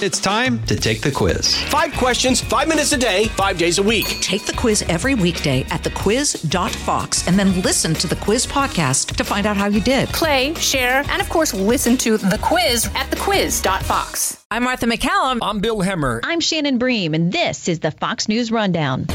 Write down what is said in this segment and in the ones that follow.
It's time to take the quiz. Five questions, five minutes a day, five days a week. Take the quiz every weekday at thequiz.fox and then listen to the quiz podcast to find out how you did. Play, share, and of course, listen to the quiz at thequiz.fox. I'm Martha MacCallum. I'm Bill Hemmer. I'm Shannon Bream, and this is the Fox News Rundown.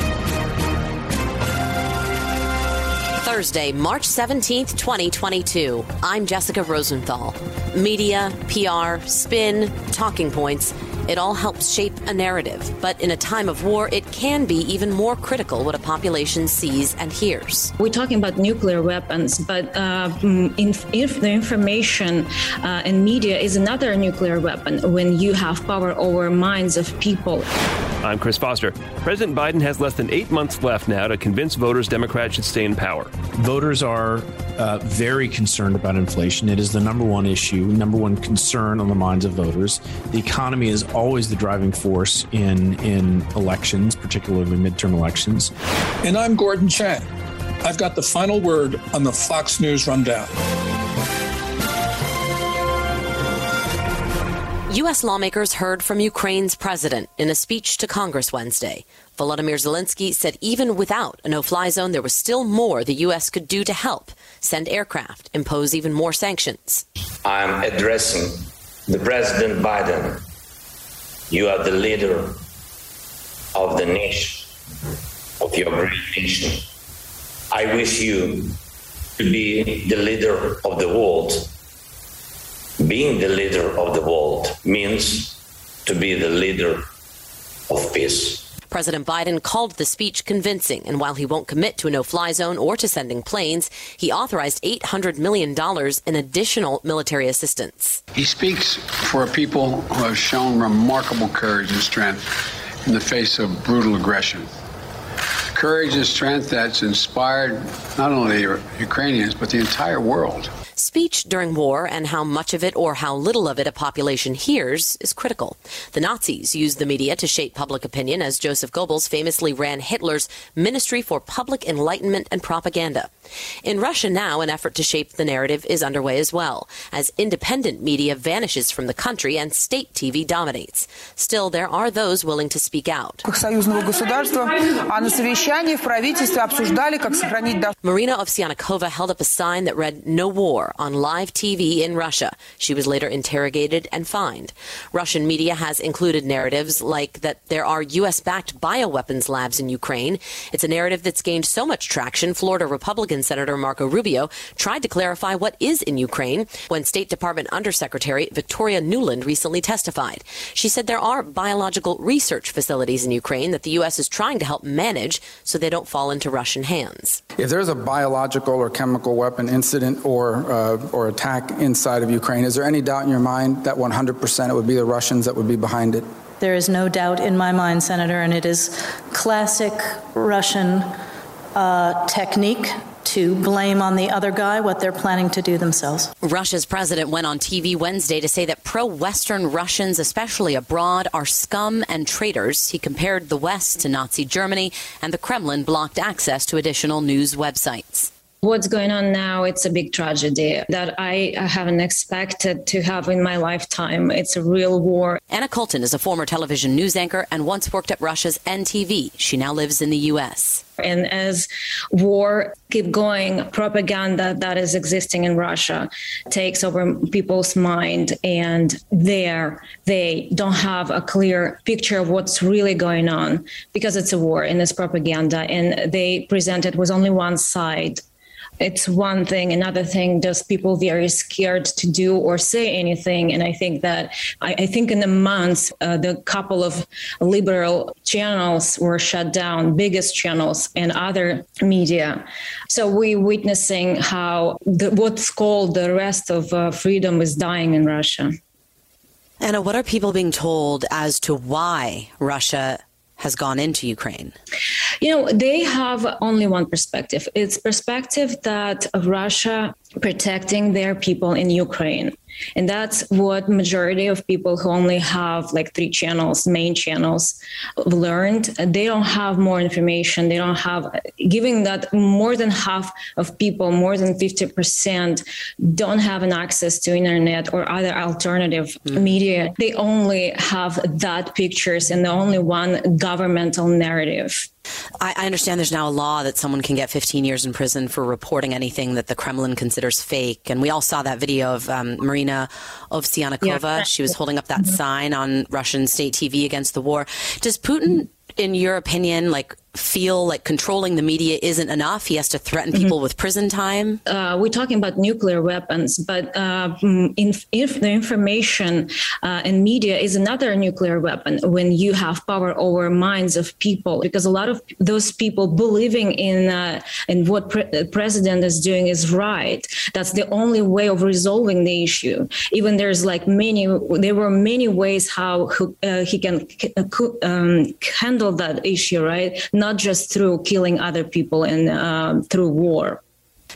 Thursday, March 17th, 2022. I'm Jessica Rosenthal. Media, PR, spin, talking points. It all helps shape a narrative, but in a time of war, it can be even more critical what a population sees and hears. We're talking about nuclear weapons, but uh, if, if, the information uh, and media is another nuclear weapon when you have power over minds of people. I'm Chris Foster. President Biden has less than eight months left now to convince voters Democrats should stay in power. Voters are uh, very concerned about inflation. It is the number one issue, number one concern on the minds of voters. The economy is always the driving force in in elections, particularly midterm elections. And I'm Gordon Chang. I've got the final word on the Fox News rundown. U.S. lawmakers heard from Ukraine's president in a speech to Congress Wednesday. Volodymyr Zelensky said even without a no fly zone, there was still more the U.S. could do to help send aircraft, impose even more sanctions. I'm addressing the President Biden. You are the leader of the nation, of your great nation. I wish you to be the leader of the world being the leader of the world means to be the leader of peace. President Biden called the speech convincing, and while he won't commit to a no fly zone or to sending planes, he authorized $800 million in additional military assistance. He speaks for a people who have shown remarkable courage and strength in the face of brutal aggression. Courage and strength that's inspired not only Ukrainians, but the entire world. Speech during war and how much of it or how little of it a population hears is critical. The Nazis used the media to shape public opinion as Joseph Goebbels famously ran Hitler's Ministry for Public Enlightenment and Propaganda. In Russia now, an effort to shape the narrative is underway as well, as independent media vanishes from the country and state TV dominates. Still, there are those willing to speak out. Marina Ovsyannikova held up a sign that read, No war, on live TV in Russia. She was later interrogated and fined. Russian media has included narratives like that there are U.S. backed bioweapons labs in Ukraine. It's a narrative that's gained so much traction, Florida Republican Senator Marco Rubio tried to clarify what is in Ukraine when State Department Undersecretary Victoria Nuland recently testified. She said there are biological research facilities in Ukraine that the U.S. is trying to help manage so they don't fall into Russian hands. If there's a biological or chemical weapon incident or uh, or attack inside of Ukraine, is there any doubt in your mind that 100% it would be the Russians that would be behind it? There is no doubt in my mind, Senator, and it is classic Russian uh, technique to blame on the other guy what they're planning to do themselves. Russia's president went on TV Wednesday to say that pro Western Russians, especially abroad, are scum and traitors. He compared the West to Nazi Germany, and the Kremlin blocked access to additional news websites what's going on now it's a big tragedy that i haven't expected to have in my lifetime. It's a real war. Anna Kultin is a former television news anchor and once worked at russia's ntv she now lives in the us and as war keep going propaganda that is existing in russia takes over people's mind and there they don't have a clear picture of what's really going on because it's a war and it's propaganda and they present it with only one side it's one thing. Another thing does people very scared to do or say anything? And i think that i, I think in the months uh, the couple of liberal channels were shut down biggest channels and other media. So we're witnessing how the, what's called the rest of uh, freedom is dying in russia. Anna, what are people being told as to why Russia has gone into Ukraine? You know, they have only one perspective. It's perspective that Russia protecting their people in Ukraine. And that's what majority of people who only have like three channels main channels learned. They don't have more information. They don't have giving that more than half of people more than 50% don't have an access to internet or other alternative mm. media. They only have that pictures and the only one governmental narrative I, I, understand there's now a law that someone can get 15 years in prison for reporting anything that the Kremlin considers fake. And we all saw that video of um, Marina Ovsyannikova. Yeah. She was holding up that mm-hmm. sign on Russian state TV against the war. Does Putin, in your opinion, like feel like controlling the media isn't enough. He has to threaten mm-hmm. people mm-hmm. with prison time. Uh, we're talking about nuclear weapons, but uh, if, if the information uh, and media is another nuclear weapon when you have power over minds of people, because a lot of those people believing in uh, in what pre- the president is doing is right. That's the only way of resolving the issue. Even there's like many, there were many ways how uh, he can um, handle that issue, right? Not just through killing other people and uh, through war.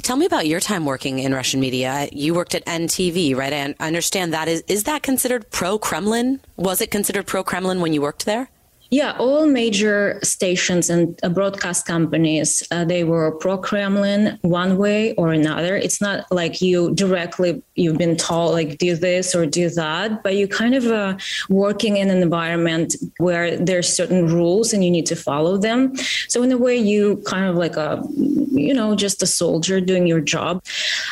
Tell me about your time working in Russian media. You worked at NTV, right? I understand that is is that considered pro Kremlin? Was it considered pro Kremlin when you worked there? Yeah, all major stations and uh, broadcast companies, uh, they were pro-Kremlin one way or another. It's not like you directly, you've been told like do this or do that, but you kind of uh, working in an environment where there's certain rules and you need to follow them. So in a way, you kind of like a, you know, just a soldier doing your job.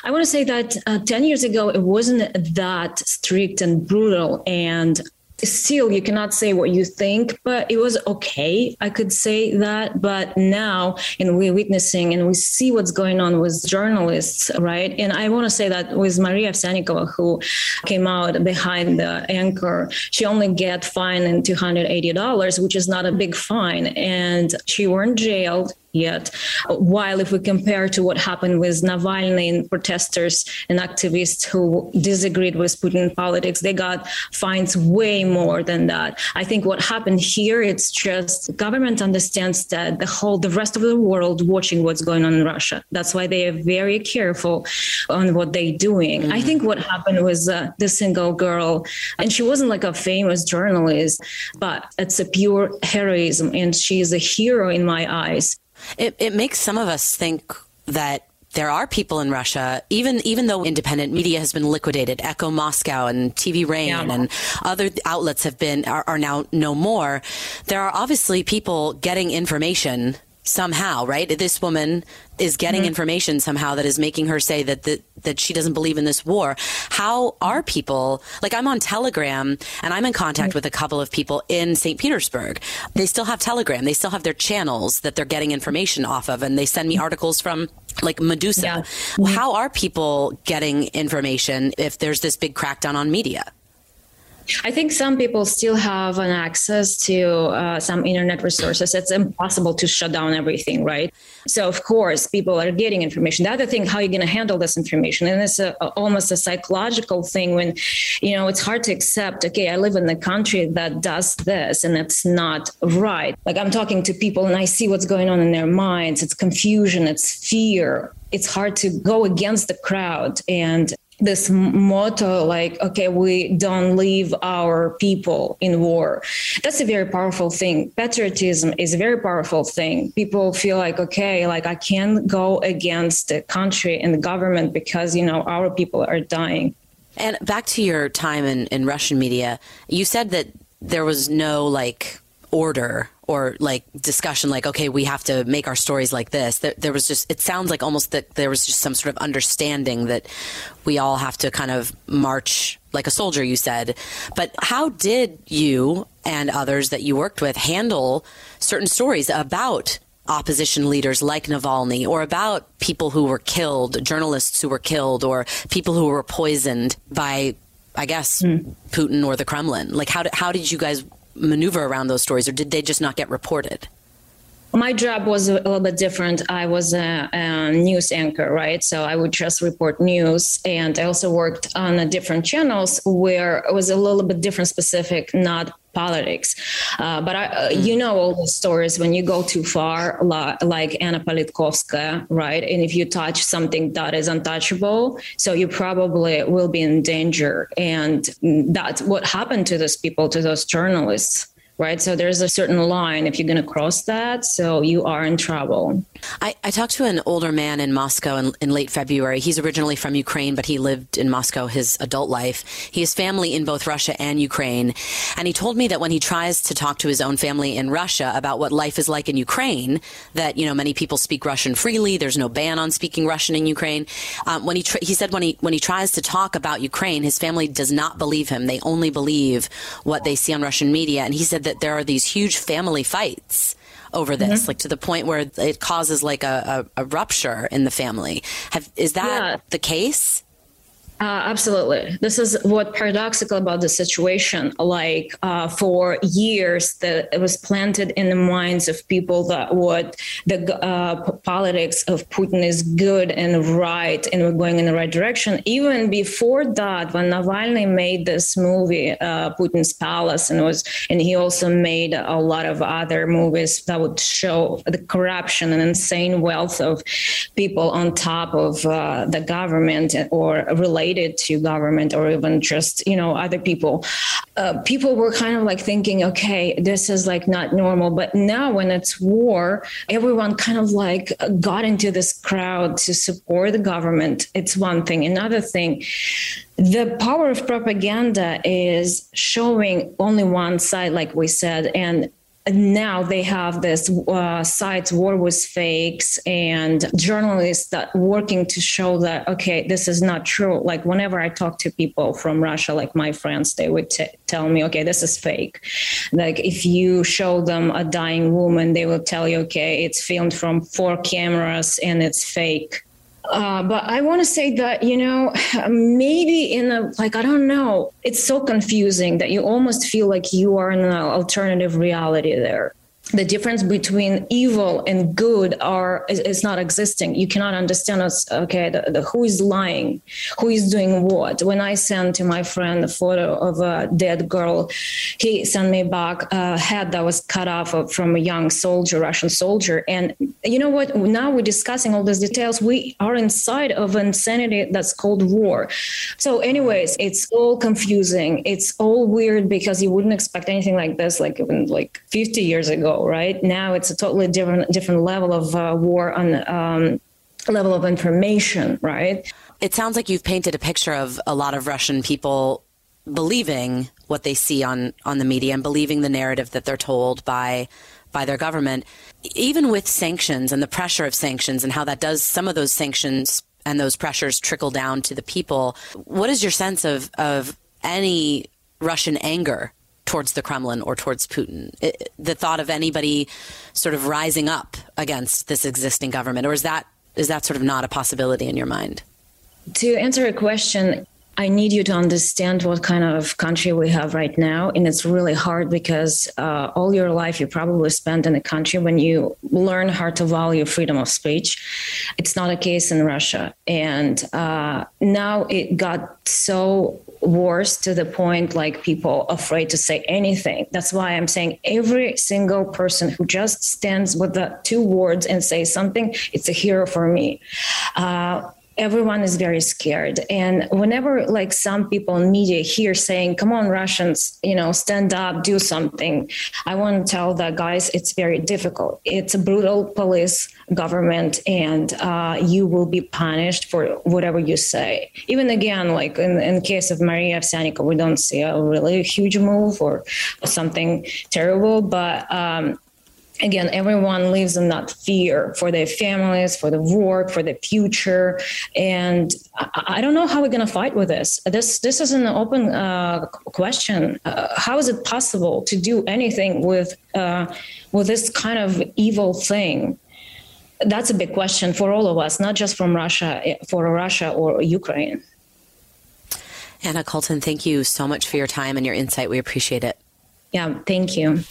I want to say that uh, 10 years ago, it wasn't that strict and brutal. And still you cannot say what you think but it was okay i could say that. But now and we're witnessing and we see what's going on with journalists right? And i want to say that with maria Ovsyannikova, who came out behind the anchor she only get fined in $280 which is not a big fine. And she weren't jailed yet. While if we compare to what happened with Navalny and protesters and activists who disagreed with Putin politics, they got fines way more than that. I think what happened here, it's just government understands that the whole, the rest of the world watching what's going on in Russia. That's why they are very careful on what they're doing. Mm-hmm. I think what happened was uh, the single girl, and she wasn't like a famous journalist, but it's a pure heroism, and she is a hero in my eyes. It, it makes some of us think that there are people in Russia, even even though independent media has been liquidated, Echo Moscow and TV Rain yeah. and other outlets have been are, are now no more. There are obviously people getting information somehow, right? This woman is getting mm-hmm. information somehow that is making her say that, that that she doesn't believe in this war. How are people like I'm on Telegram and I'm in contact mm-hmm. with a couple of people in St. Petersburg. They still have Telegram. They still have their channels that they're getting information off of and they send me articles from like Meduza. Yeah. How are people getting information if there's this big crackdown on media? I think some people still have an access to uh, some internet resources. It's impossible to shut down everything, right? So of course, people are getting information. The other thing, how you're going to handle this information, and it's a, almost a psychological thing when, you know, it's hard to accept. Okay, I live in a country that does this, and it's not right. Like I'm talking to people, and I see what's going on in their minds. It's confusion. It's fear it's hard to go against the crowd and this motto like okay we don't leave our people in war. That's a very powerful thing. Patriotism is a very powerful thing. People feel like okay like i can't go against the country and the government because you know our people are dying. And back to your time in, in russian media you said that there was no like order or like discussion like okay we have to make our stories like this. There, there, was just it sounds like almost that there was just some sort of understanding that we all have to kind of march like a soldier you said. But how did you and others that you worked with handle certain stories about opposition leaders like Navalny or about people who were killed journalists who were killed or people who were poisoned by I guess mm. Putin or the Kremlin? Like how did, how did you guys maneuver around those stories, or did they just not get reported? my job was a little bit different. I was a, a, news anchor, right? So I would just report news. And I also worked on different channels where it was a little bit different, specific, not politics. Uh, but I, uh, you know all the stories when you go too far, like Anna Politkovskaya, right? And if you touch something that is untouchable, so you probably will be in danger. And that's what happened to those people, to those journalists right? So there's a certain line. If you're going to cross that, so you are in trouble. I, I talked to an older man in Moscow in, in, late February. He's originally from Ukraine, but he lived in Moscow his adult life. He has family in both Russia and Ukraine. And he told me that when he tries to talk to his own family in Russia about what life is like in Ukraine, that, you know, many people speak Russian freely. There's no ban on speaking Russian in Ukraine. Um, when he, he said when he, when he tries to talk about Ukraine, his family does not believe him. They only believe what they see on Russian media. And he said that there are these huge family fights over this, mm-hmm. like to the point where it causes like a, a, a rupture in the family. Have, is that yeah. the case? Uh, absolutely. This is what paradoxical about the situation. Like uh, for years, that it was planted in the minds of people that what the uh, politics of Putin is good and right, and we're going in the right direction. Even before that, when Navalny made this movie, uh, Putin's Palace, and was, and he also made a lot of other movies that would show the corruption and insane wealth of people on top of uh, the government or related related to government or even just you know other people. Uh, people were kind of like thinking okay this is like not normal. But now when it's war everyone kind of like got into this crowd to support the government. It's one thing. Another thing the power of propaganda is showing only one side like we said and now they have this uh, sites war with fakes and journalists that working to show that okay this is not true. Like whenever i talk to people from russia like my friends they would t- tell me okay this is fake. Like if you show them a dying woman they will tell you okay it's filmed from four cameras and it's fake uh, but I want to say that, you know, maybe in a, like, I don't know, it's so confusing that you almost feel like you are in an alternative reality there the difference between evil and good are is, is not existing. You cannot understand us okay the, the, who is lying who is doing what. When i sent to my friend a photo of a dead girl he sent me back a head that was cut off from a young soldier russian soldier. And you know what? Now we're discussing all these details. We are inside of insanity that's called war. So anyways it's all confusing. It's all weird because you wouldn't expect anything like this like even like 50 years ago right? Now it's a totally different different level of uh, war on um, level of information, right? It sounds like you've painted a picture of a lot of Russian people believing what they see on on the media and believing the narrative that they're told by by their government even with sanctions and the pressure of sanctions and how that does some of those sanctions and those pressures trickle down to the people what is your sense of of any Russian anger towards the Kremlin or towards Putin? It, the thought of anybody sort of rising up against this existing government, or is that is that sort of not a possibility in your mind? To answer a question, I need you to understand what kind of country we have right now. And it's really hard because uh, all your life you probably spent in a country when you learn how to value freedom of speech. It's not a case in Russia. And uh, now it got so worse to the point like people afraid to say anything. That's why I'm saying every single person who just stands with the two words and say something, it's a hero for me. Uh, everyone is very scared. And whenever like some people in media hear saying come on russians you know stand up do something i want to tell that guys it's very difficult. It's a brutal police government and uh, you will be punished for whatever you say. Even again like in, in case of maria Ovsyannikova, we don't see a really huge move or, or something terrible but um, again everyone lives in that fear for their families for the work for the future. And i, I don't know how we're going to fight with this. This this is an open uh, question. Uh, how is it possible to do anything with uh, with this kind of evil thing? That's a big question for all of us not just from russia for russia or ukraine. Anna Kultin thank you so much for your time and your insight. We appreciate it. Yeah thank you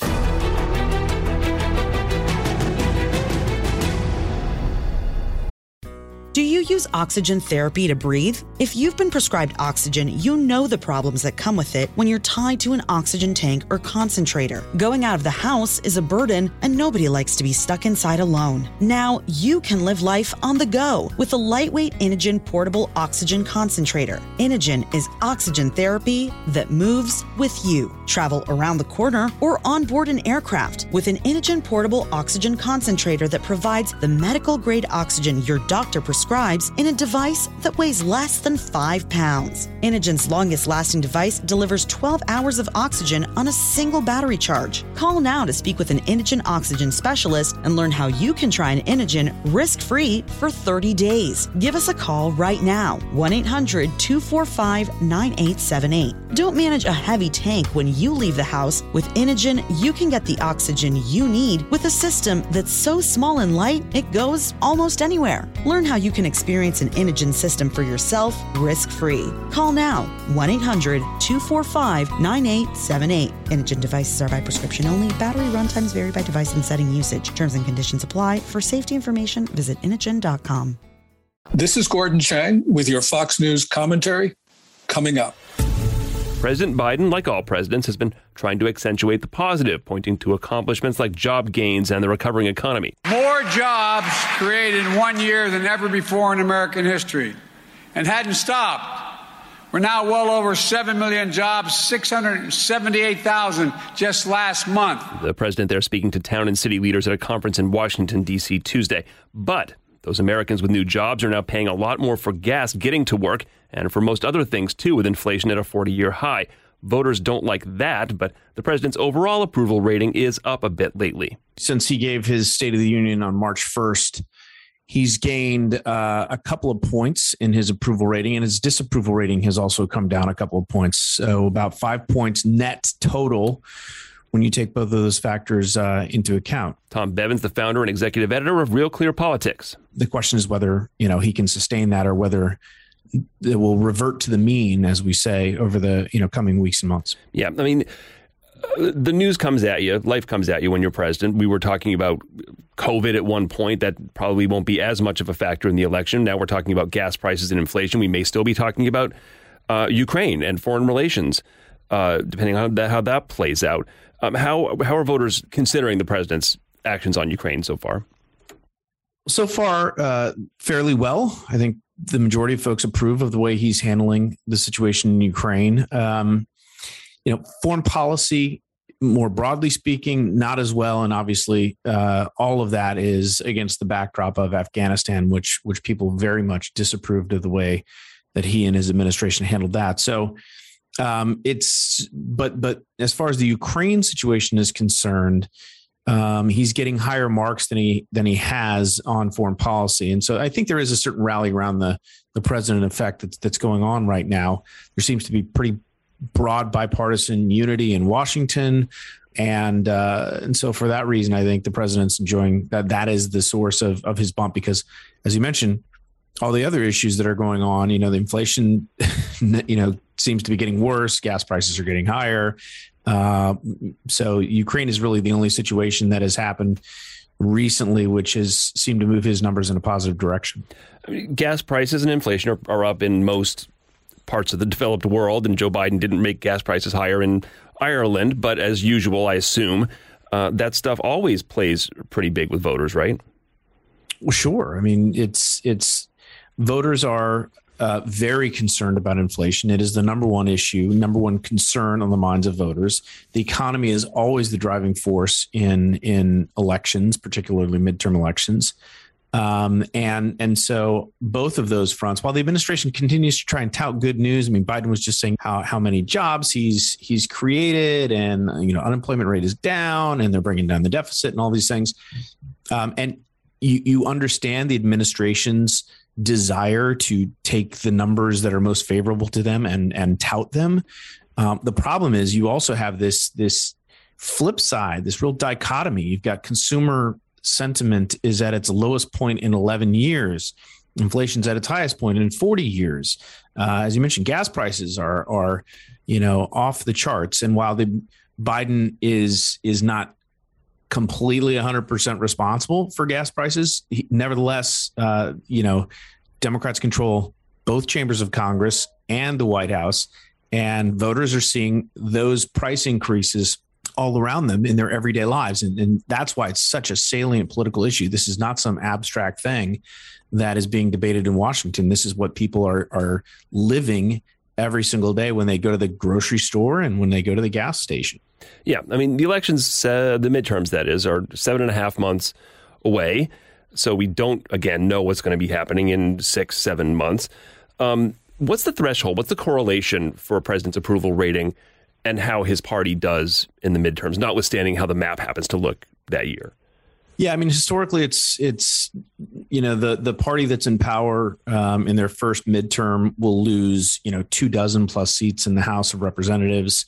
Do you use oxygen therapy to breathe? If you've been prescribed oxygen, you know the problems that come with it when you're tied to an oxygen tank or concentrator. Going out of the house is a burden, and nobody likes to be stuck inside alone. Now you can live life on the go with a lightweight Inogen portable oxygen concentrator. Inogen is oxygen therapy that moves with you. Travel around the corner or on board an aircraft with an Inogen portable oxygen concentrator that provides the medical grade oxygen your doctor prescribes prescribes in a device that weighs less than 5 pounds. Inogen's longest lasting device delivers 12 hours of oxygen on a single battery charge. Call now to speak with an Inogen oxygen specialist and learn how you can try an Inogen risk free for 30 days. Give us a call right now 1 800 245 9878. Don't manage a heavy tank when you leave the house. With Inogen, you can get the oxygen you need with a system that's so small and light it goes almost anywhere. Learn how you can experience an Inogen system for yourself risk free. Call now 1 800 245 9878. Inogen devices are by prescription only. Battery runtimes vary by device and setting usage. Terms and conditions apply. For safety information, visit Inogen.com. This is Gordon Chang with your Fox News commentary coming up. President Biden, like all presidents, has been trying to accentuate the positive, pointing to accomplishments like job gains and the recovering economy. More jobs created in one year than ever before in American history and hadn't stopped. We're now well over 7 million jobs, 678,000 just last month. The president there speaking to town and city leaders at a conference in Washington, D.C. Tuesday. But those Americans with new jobs are now paying a lot more for gas getting to work and for most other things too, with inflation at a 40 year high. Voters don't like that, but the president's overall approval rating is up a bit lately. Since he gave his State of the Union on March 1st, he's gained uh, a couple of points in his approval rating, and his disapproval rating has also come down a couple of points. So, about five points net total when you take both of those factors uh, into account. Tom Bevan's, the founder and executive editor of Real Clear Politics. The question is whether you know he can sustain that, or whether it will revert to the mean, as we say, over the you know coming weeks and months. Yeah, I mean, the news comes at you, life comes at you when you're president. We were talking about COVID at one point. That probably won't be as much of a factor in the election. Now we're talking about gas prices and inflation. We may still be talking about uh, Ukraine and foreign relations, uh, depending on how that, how that plays out. Um, how how are voters considering the president's actions on Ukraine so far? So far, uh, fairly well. I think the majority of folks approve of the way he's handling the situation in Ukraine. Um, you know, foreign policy, more broadly speaking, not as well, and obviously, uh, all of that is against the backdrop of Afghanistan, which which people very much disapproved of the way that he and his administration handled that. So, um, it's but but as far as the Ukraine situation is concerned, um, he's getting higher marks than he than he has on foreign policy, and so I think there is a certain rally around the the president effect that's that's going on right now. There seems to be pretty broad bipartisan unity in Washington, and uh, and so for that reason, I think the president's enjoying that. That is the source of of his bump because, as you mentioned, all the other issues that are going on, you know, the inflation, you know, seems to be getting worse. Gas prices are getting higher. Uh, so Ukraine is really the only situation that has happened recently, which has seemed to move his numbers in a positive direction. I mean, gas prices and inflation are, are up in most parts of the developed world, and Joe Biden didn't make gas prices higher in Ireland. But as usual, I assume uh, that stuff always plays pretty big with voters, right? Well, sure. I mean, it's it's voters are uh, very concerned about inflation. It is the number one issue, number one concern on the minds of voters. The economy is always the driving force in in elections, particularly midterm elections. Um, and and so both of those fronts, while the administration continues to try and tout good news, I mean, Biden was just saying how how many jobs he's he's created, and you know, unemployment rate is down, and they're bringing down the deficit, and all these things. Um, and you you understand the administration's desire to take the numbers that are most favorable to them and and tout them. Um, the problem is you also have this this flip side, this real dichotomy. You've got consumer sentiment is at its lowest point in 11 years. Inflation's at its highest point in 40 years. Uh, as you mentioned, gas prices are are you know off the charts. And while the Biden is is not completely 100% responsible for gas prices, he, nevertheless, uh, you know, Democrats control both chambers of Congress and the White House, and voters are seeing those price increases all around them in their everyday lives. And, and, that's why it's such a salient political issue. This is not some abstract thing that is being debated in Washington. This is what people are, are living every single day when they go to the grocery store and when they go to the gas station. Yeah. I mean, the elections, uh, the midterms, that is, are seven and a half months away. So we don't, again, know what's going to be happening in six, seven months. Um, what's the threshold? What's the correlation for a president's approval rating and how his party does in the midterms, notwithstanding how the map happens to look that year? Yeah, I mean, historically, it's it's you know the the party that's in power um, in their first midterm will lose you know two dozen plus seats in the House of Representatives,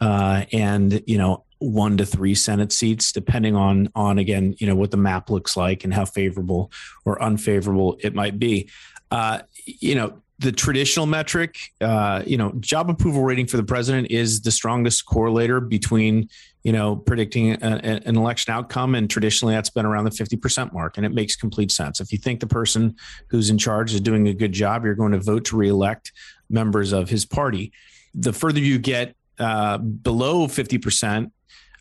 uh, and you know one to three Senate seats, depending on on again you know what the map looks like and how favorable or unfavorable it might be. Uh, you know, the traditional metric, uh, you know, job approval rating for the president is the strongest correlator between, you know, predicting a, a, an election outcome. And traditionally, that's been around the 50% mark. And it makes complete sense. If you think the person who's in charge is doing a good job, you're going to vote to reelect members of his party. The further you get uh, below 50%,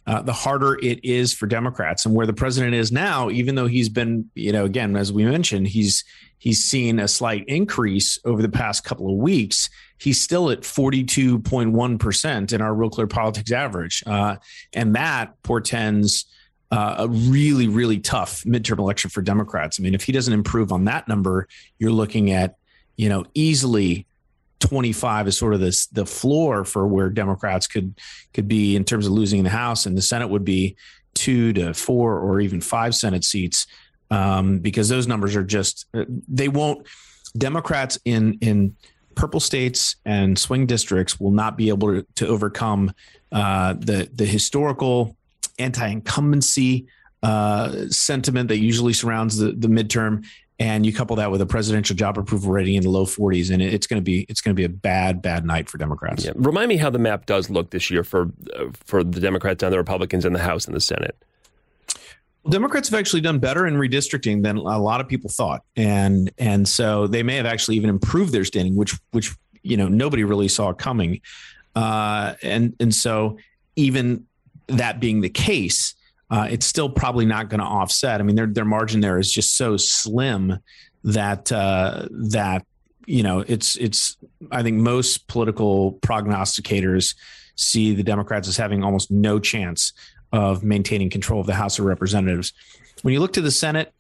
uh, the harder it is for Democrats. And where the president is now, even though he's been, you know, again, as we mentioned, he's he's seen a slight increase over the past couple of weeks. He's still at 42.1% in our Real Clear Politics average. Uh, and that portends uh, a really, really tough midterm election for Democrats. I mean, if he doesn't improve on that number, you're looking at, you know, easily 25 is sort of this the floor for where Democrats could could be in terms of losing the House, and the Senate would be two to four or even five Senate seats um, because those numbers are just they won't. Democrats in in purple states and swing districts will not be able to, to overcome uh, the the historical anti-incumbency uh, sentiment that usually surrounds the, the midterm and you couple that with a presidential job approval rating in the low 40s and it's going to be it's going to be a bad bad night for democrats. Yeah. remind me how the map does look this year for uh, for the democrats and the republicans in the house and the senate. Democrats have actually done better in redistricting than a lot of people thought, and and so they may have actually even improved their standing, which which you know nobody really saw coming, uh, and and so even that being the case, uh, it's still probably not going to offset. I mean, their their margin there is just so slim that uh, that you know it's it's. I think most political prognosticators see the Democrats as having almost no chance of maintaining control of the House of Representatives. When you look to the Senate,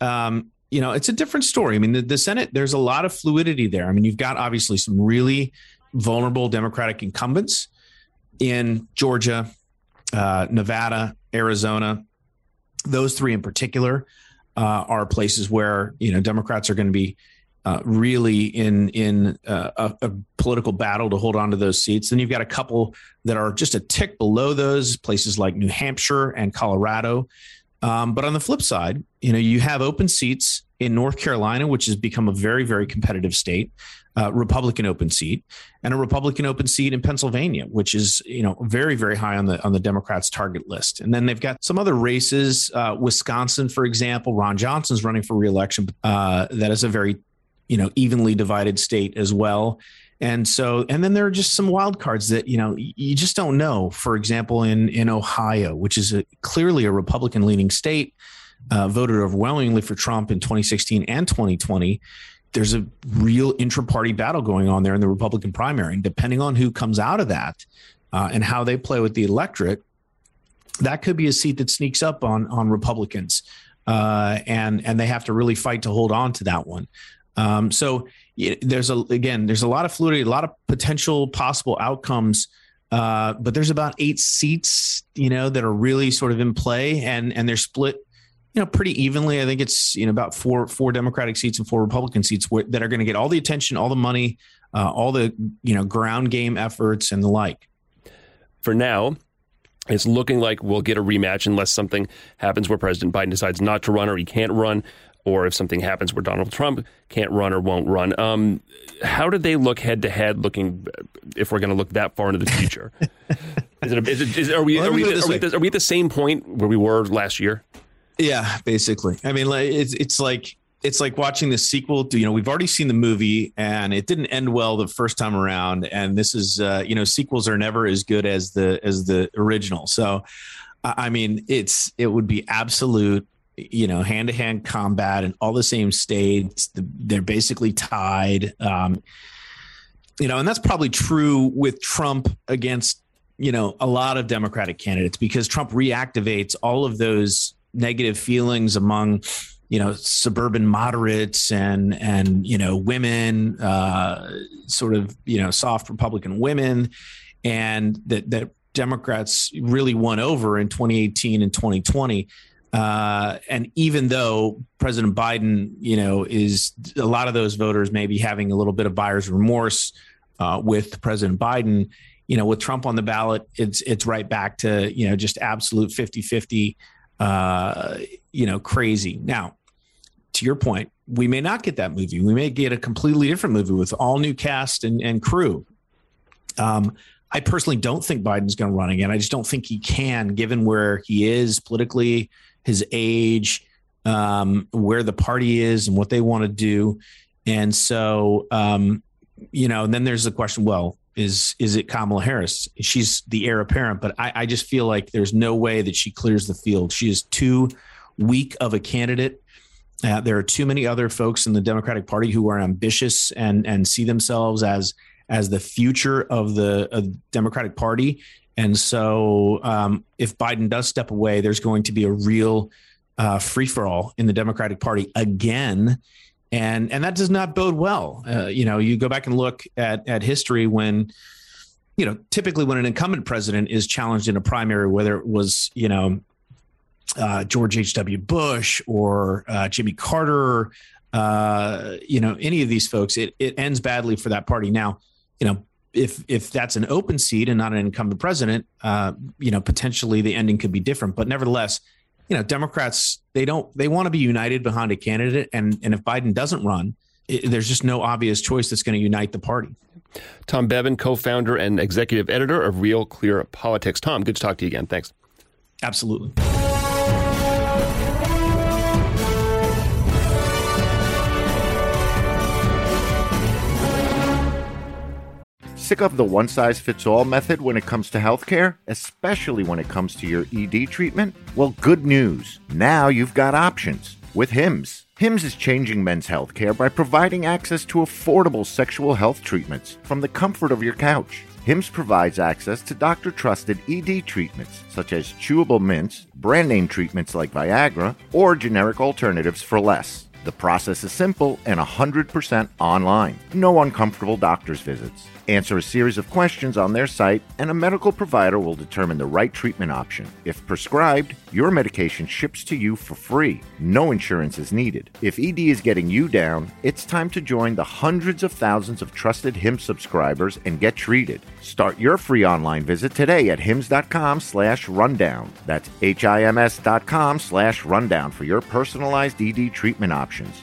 um, you know it's a different story. I mean, the, the Senate there's a lot of fluidity there. I mean, you've got obviously some really vulnerable Democratic incumbents in Georgia, uh, Nevada, Arizona. Those three in particular uh, are places where you know Democrats are going to be uh, really in in uh, a, a, political battle to hold on to those seats. Then you've got a couple that are just a tick below those places like New Hampshire and Colorado. Um, but on the flip side, you know you have open seats in North Carolina, which has become a very very competitive state uh, Republican open seat and a Republican open seat in Pennsylvania, which is you know very very high on the on the Democrats' target list. And then they've got some other races, uh, Wisconsin, for example. Ron Johnson's running for reelection. Uh, that is a very you know evenly divided state as well. And so, and then there are just some wild cards that you know you just don't know. For example, in in Ohio, which is a, clearly a Republican leaning state, uh, voted overwhelmingly for Trump in 2016 and 2020 there's a real intra-party battle going on there in the Republican primary, and depending on who comes out of that uh, and how they play with the electorate, that could be a seat that sneaks up on on Republicans, uh, and and they have to really fight to hold on to that one. Um, so there's a again there's a lot of fluidity, a lot of potential possible outcomes. Uh, but there's about eight seats, you know, that are really sort of in play, and and they're split you know, pretty evenly. I think it's you know about four four Democratic seats and four Republican seats that are going to get all the attention, all the money, uh, all the you know ground game efforts and the like. For now, it's looking like we'll get a rematch unless something happens where President Biden decides not to run or he can't run, or if something happens where Donald Trump can't run or won't run. Um, how did they look head to head? Looking, if we're going to look that far into the future, is it, is it, is, are we, well, are, we, are, we, are we at the same point where we were last year? Yeah, basically. I mean, like it's it's like it's like watching the sequel to, you know, we've already seen the movie and it didn't end well the first time around. And this is, uh, you know, sequels are never as good as the, as the original. So, I mean, it's, it would be absolute, you know, hand to hand combat and all the same states. They're basically tied. Um, you know, and that's probably true with Trump against, you know, a lot of Democratic candidates because Trump reactivates all of those negative feelings among you know suburban moderates and and you know women uh, sort of you know soft republican women and that that democrats really won over in 2018 and 2020 uh, and even though president biden you know is a lot of those voters may be having a little bit of buyer's remorse uh, with president biden you know with trump on the ballot it's it's right back to you know just absolute 50 50 uh, you know crazy now to your point, we may not get that movie. We may get a completely different movie with all new cast and, and crew. Um, I personally don't think Biden's going to run again. I just don't think he can, given where he is politically, his age, um, where the party is, and what they want to do. And so, um, you know, then there's the question: Well, is is it Kamala Harris? She's the heir apparent, but I, I just feel like there's no way that she clears the field. She is too weak of a candidate uh, there are too many other folks in the Democratic Party who are ambitious and and see themselves as as the future of the, of the Democratic Party. And so, um, if Biden does step away, there's going to be a real uh, free for all in the Democratic Party again, and and that does not bode well. Uh, you know, you go back and look at at history when. You know, typically when an incumbent president is challenged in a primary, whether it was, you know, uh, George H.W. Bush or uh, Jimmy Carter, uh, you know, any of these folks, it, it ends badly for that party. Now, you know, if if that's an open seat and not an incumbent president, uh, you know, potentially the ending could be different. But nevertheless, you know, Democrats they don't they want to be united behind a candidate, and and if Biden doesn't run, it, there's just no obvious choice that's going to unite the party. Tom Bevan, co-founder and executive editor of Real Clear Politics. Tom, good to talk to you again. Thanks. Absolutely. Sick of the one size fits all method when it comes to healthcare, especially when it comes to your ED treatment? Well, good news. Now you've got options with HIMS. HIMS is changing men's healthcare by providing access to affordable sexual health treatments from the comfort of your couch. HIMS provides access to doctor trusted ED treatments such as chewable mints, brand name treatments like Viagra, or generic alternatives for less. The process is simple and 100% online. No uncomfortable doctor's visits. Answer a series of questions on their site, and a medical provider will determine the right treatment option. If prescribed, your medication ships to you for free. No insurance is needed. If ED is getting you down, it's time to join the hundreds of thousands of trusted HIMS subscribers and get treated. Start your free online visit today at hims.com slash rundown. That's H-I-M-S dot com slash rundown for your personalized ED treatment options.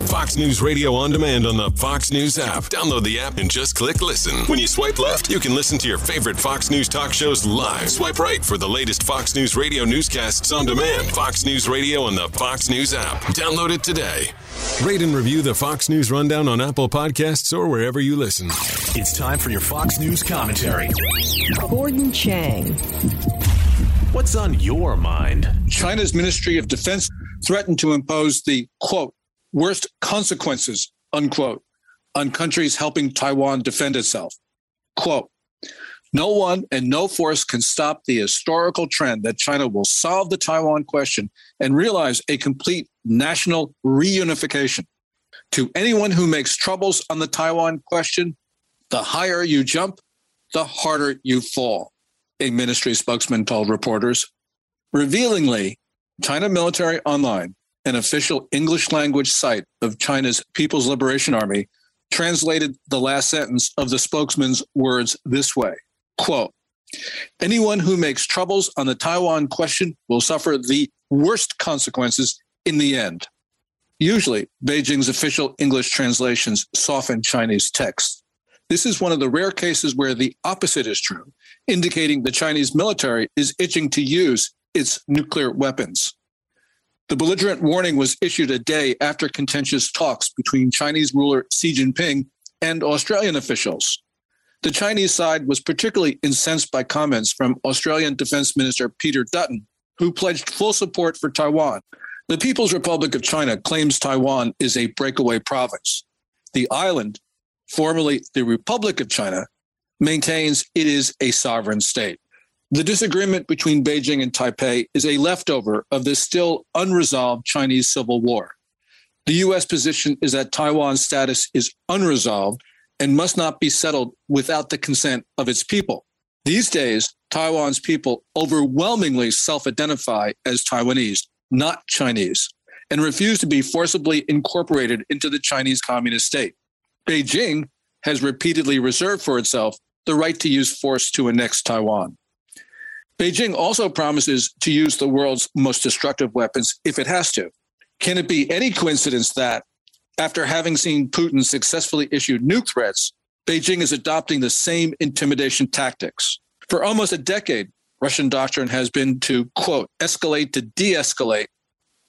Fox News Radio on demand on the Fox News app. Download the app and just click listen. When you swipe left, you can listen to your favorite Fox News talk shows live. Swipe right for the latest Fox News Radio newscasts on demand. Fox News Radio on the Fox News app. Download it today. Rate and review the Fox News Rundown on Apple Podcasts or wherever you listen. It's time for your Fox News commentary. Gordon Chang. What's on your mind? China's Ministry of Defense threatened to impose the quote worst consequences, unquote, on countries helping Taiwan defend itself. Quote, no one and no force can stop the historical trend that China will solve the Taiwan question and realize a complete national reunification. To anyone who makes troubles on the Taiwan question, the higher you jump, the harder you fall, a ministry spokesman told reporters. Revealingly, China Military Online an official English language site of China's People's Liberation Army, translated the last sentence of the spokesman's words this way quote, Anyone who makes troubles on the Taiwan question will suffer the worst consequences in the end. Usually, Beijing's official English translations soften Chinese text. This is one of the rare cases where the opposite is true, indicating the Chinese military is itching to use its nuclear weapons. The belligerent warning was issued a day after contentious talks between Chinese ruler Xi Jinping and Australian officials. The Chinese side was particularly incensed by comments from Australian Defense Minister Peter Dutton, who pledged full support for Taiwan. The People's Republic of China claims Taiwan is a breakaway province. The island, formerly the Republic of China, maintains it is a sovereign state. The disagreement between Beijing and Taipei is a leftover of the still unresolved Chinese Civil War. The U.S. position is that Taiwan's status is unresolved and must not be settled without the consent of its people. These days, Taiwan's people overwhelmingly self identify as Taiwanese, not Chinese, and refuse to be forcibly incorporated into the Chinese Communist state. Beijing has repeatedly reserved for itself the right to use force to annex Taiwan. Beijing also promises to use the world's most destructive weapons if it has to. Can it be any coincidence that, after having seen Putin successfully issue nuke threats, Beijing is adopting the same intimidation tactics? For almost a decade, Russian doctrine has been to, quote, escalate to de escalate,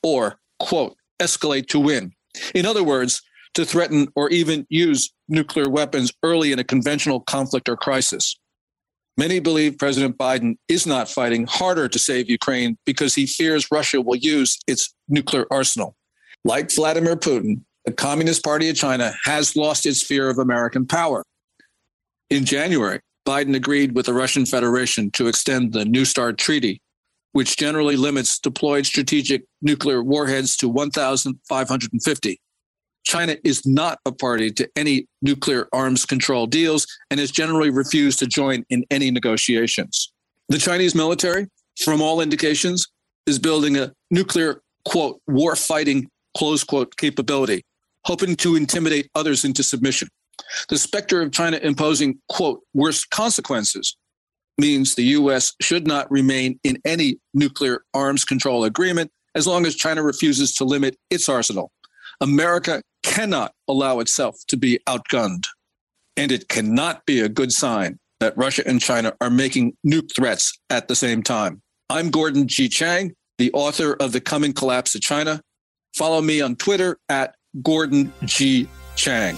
or, quote, escalate to win. In other words, to threaten or even use nuclear weapons early in a conventional conflict or crisis. Many believe President Biden is not fighting harder to save Ukraine because he fears Russia will use its nuclear arsenal. Like Vladimir Putin, the Communist Party of China has lost its fear of American power. In January, Biden agreed with the Russian Federation to extend the New START treaty, which generally limits deployed strategic nuclear warheads to 1,550. China is not a party to any nuclear arms control deals and has generally refused to join in any negotiations. The Chinese military, from all indications, is building a nuclear, quote, war fighting, close quote, capability, hoping to intimidate others into submission. The specter of China imposing, quote, worst consequences means the U.S. should not remain in any nuclear arms control agreement as long as China refuses to limit its arsenal. America cannot allow itself to be outgunned. And it cannot be a good sign that Russia and China are making nuke threats at the same time. I'm Gordon G. Chang, the author of The Coming Collapse of China. Follow me on Twitter at Gordon G. Chang.